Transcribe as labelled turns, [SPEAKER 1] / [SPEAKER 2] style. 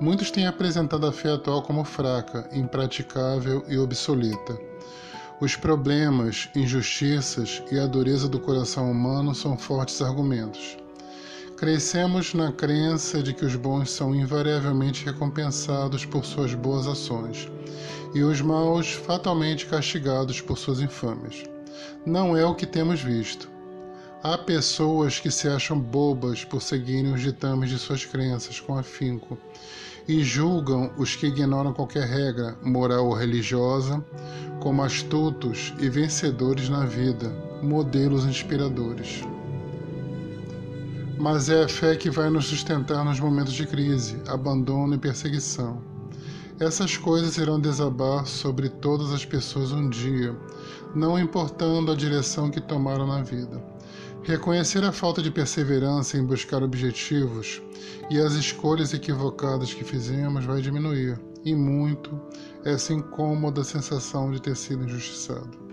[SPEAKER 1] Muitos têm apresentado a fé atual como fraca, impraticável e obsoleta. Os problemas, injustiças e a dureza do coração humano são fortes argumentos. Crescemos na crença de que os bons são invariavelmente recompensados por suas boas ações e os maus fatalmente castigados por suas infâmias. Não é o que temos visto. Há pessoas que se acham bobas por seguirem os ditames de suas crenças com afinco e julgam os que ignoram qualquer regra, moral ou religiosa, como astutos e vencedores na vida, modelos inspiradores mas é a fé que vai nos sustentar nos momentos de crise, abandono e perseguição. Essas coisas irão desabar sobre todas as pessoas um dia, não importando a direção que tomaram na vida. Reconhecer a falta de perseverança em buscar objetivos e as escolhas equivocadas que fizemos vai diminuir, e muito, essa incômoda sensação de ter sido injustiçado.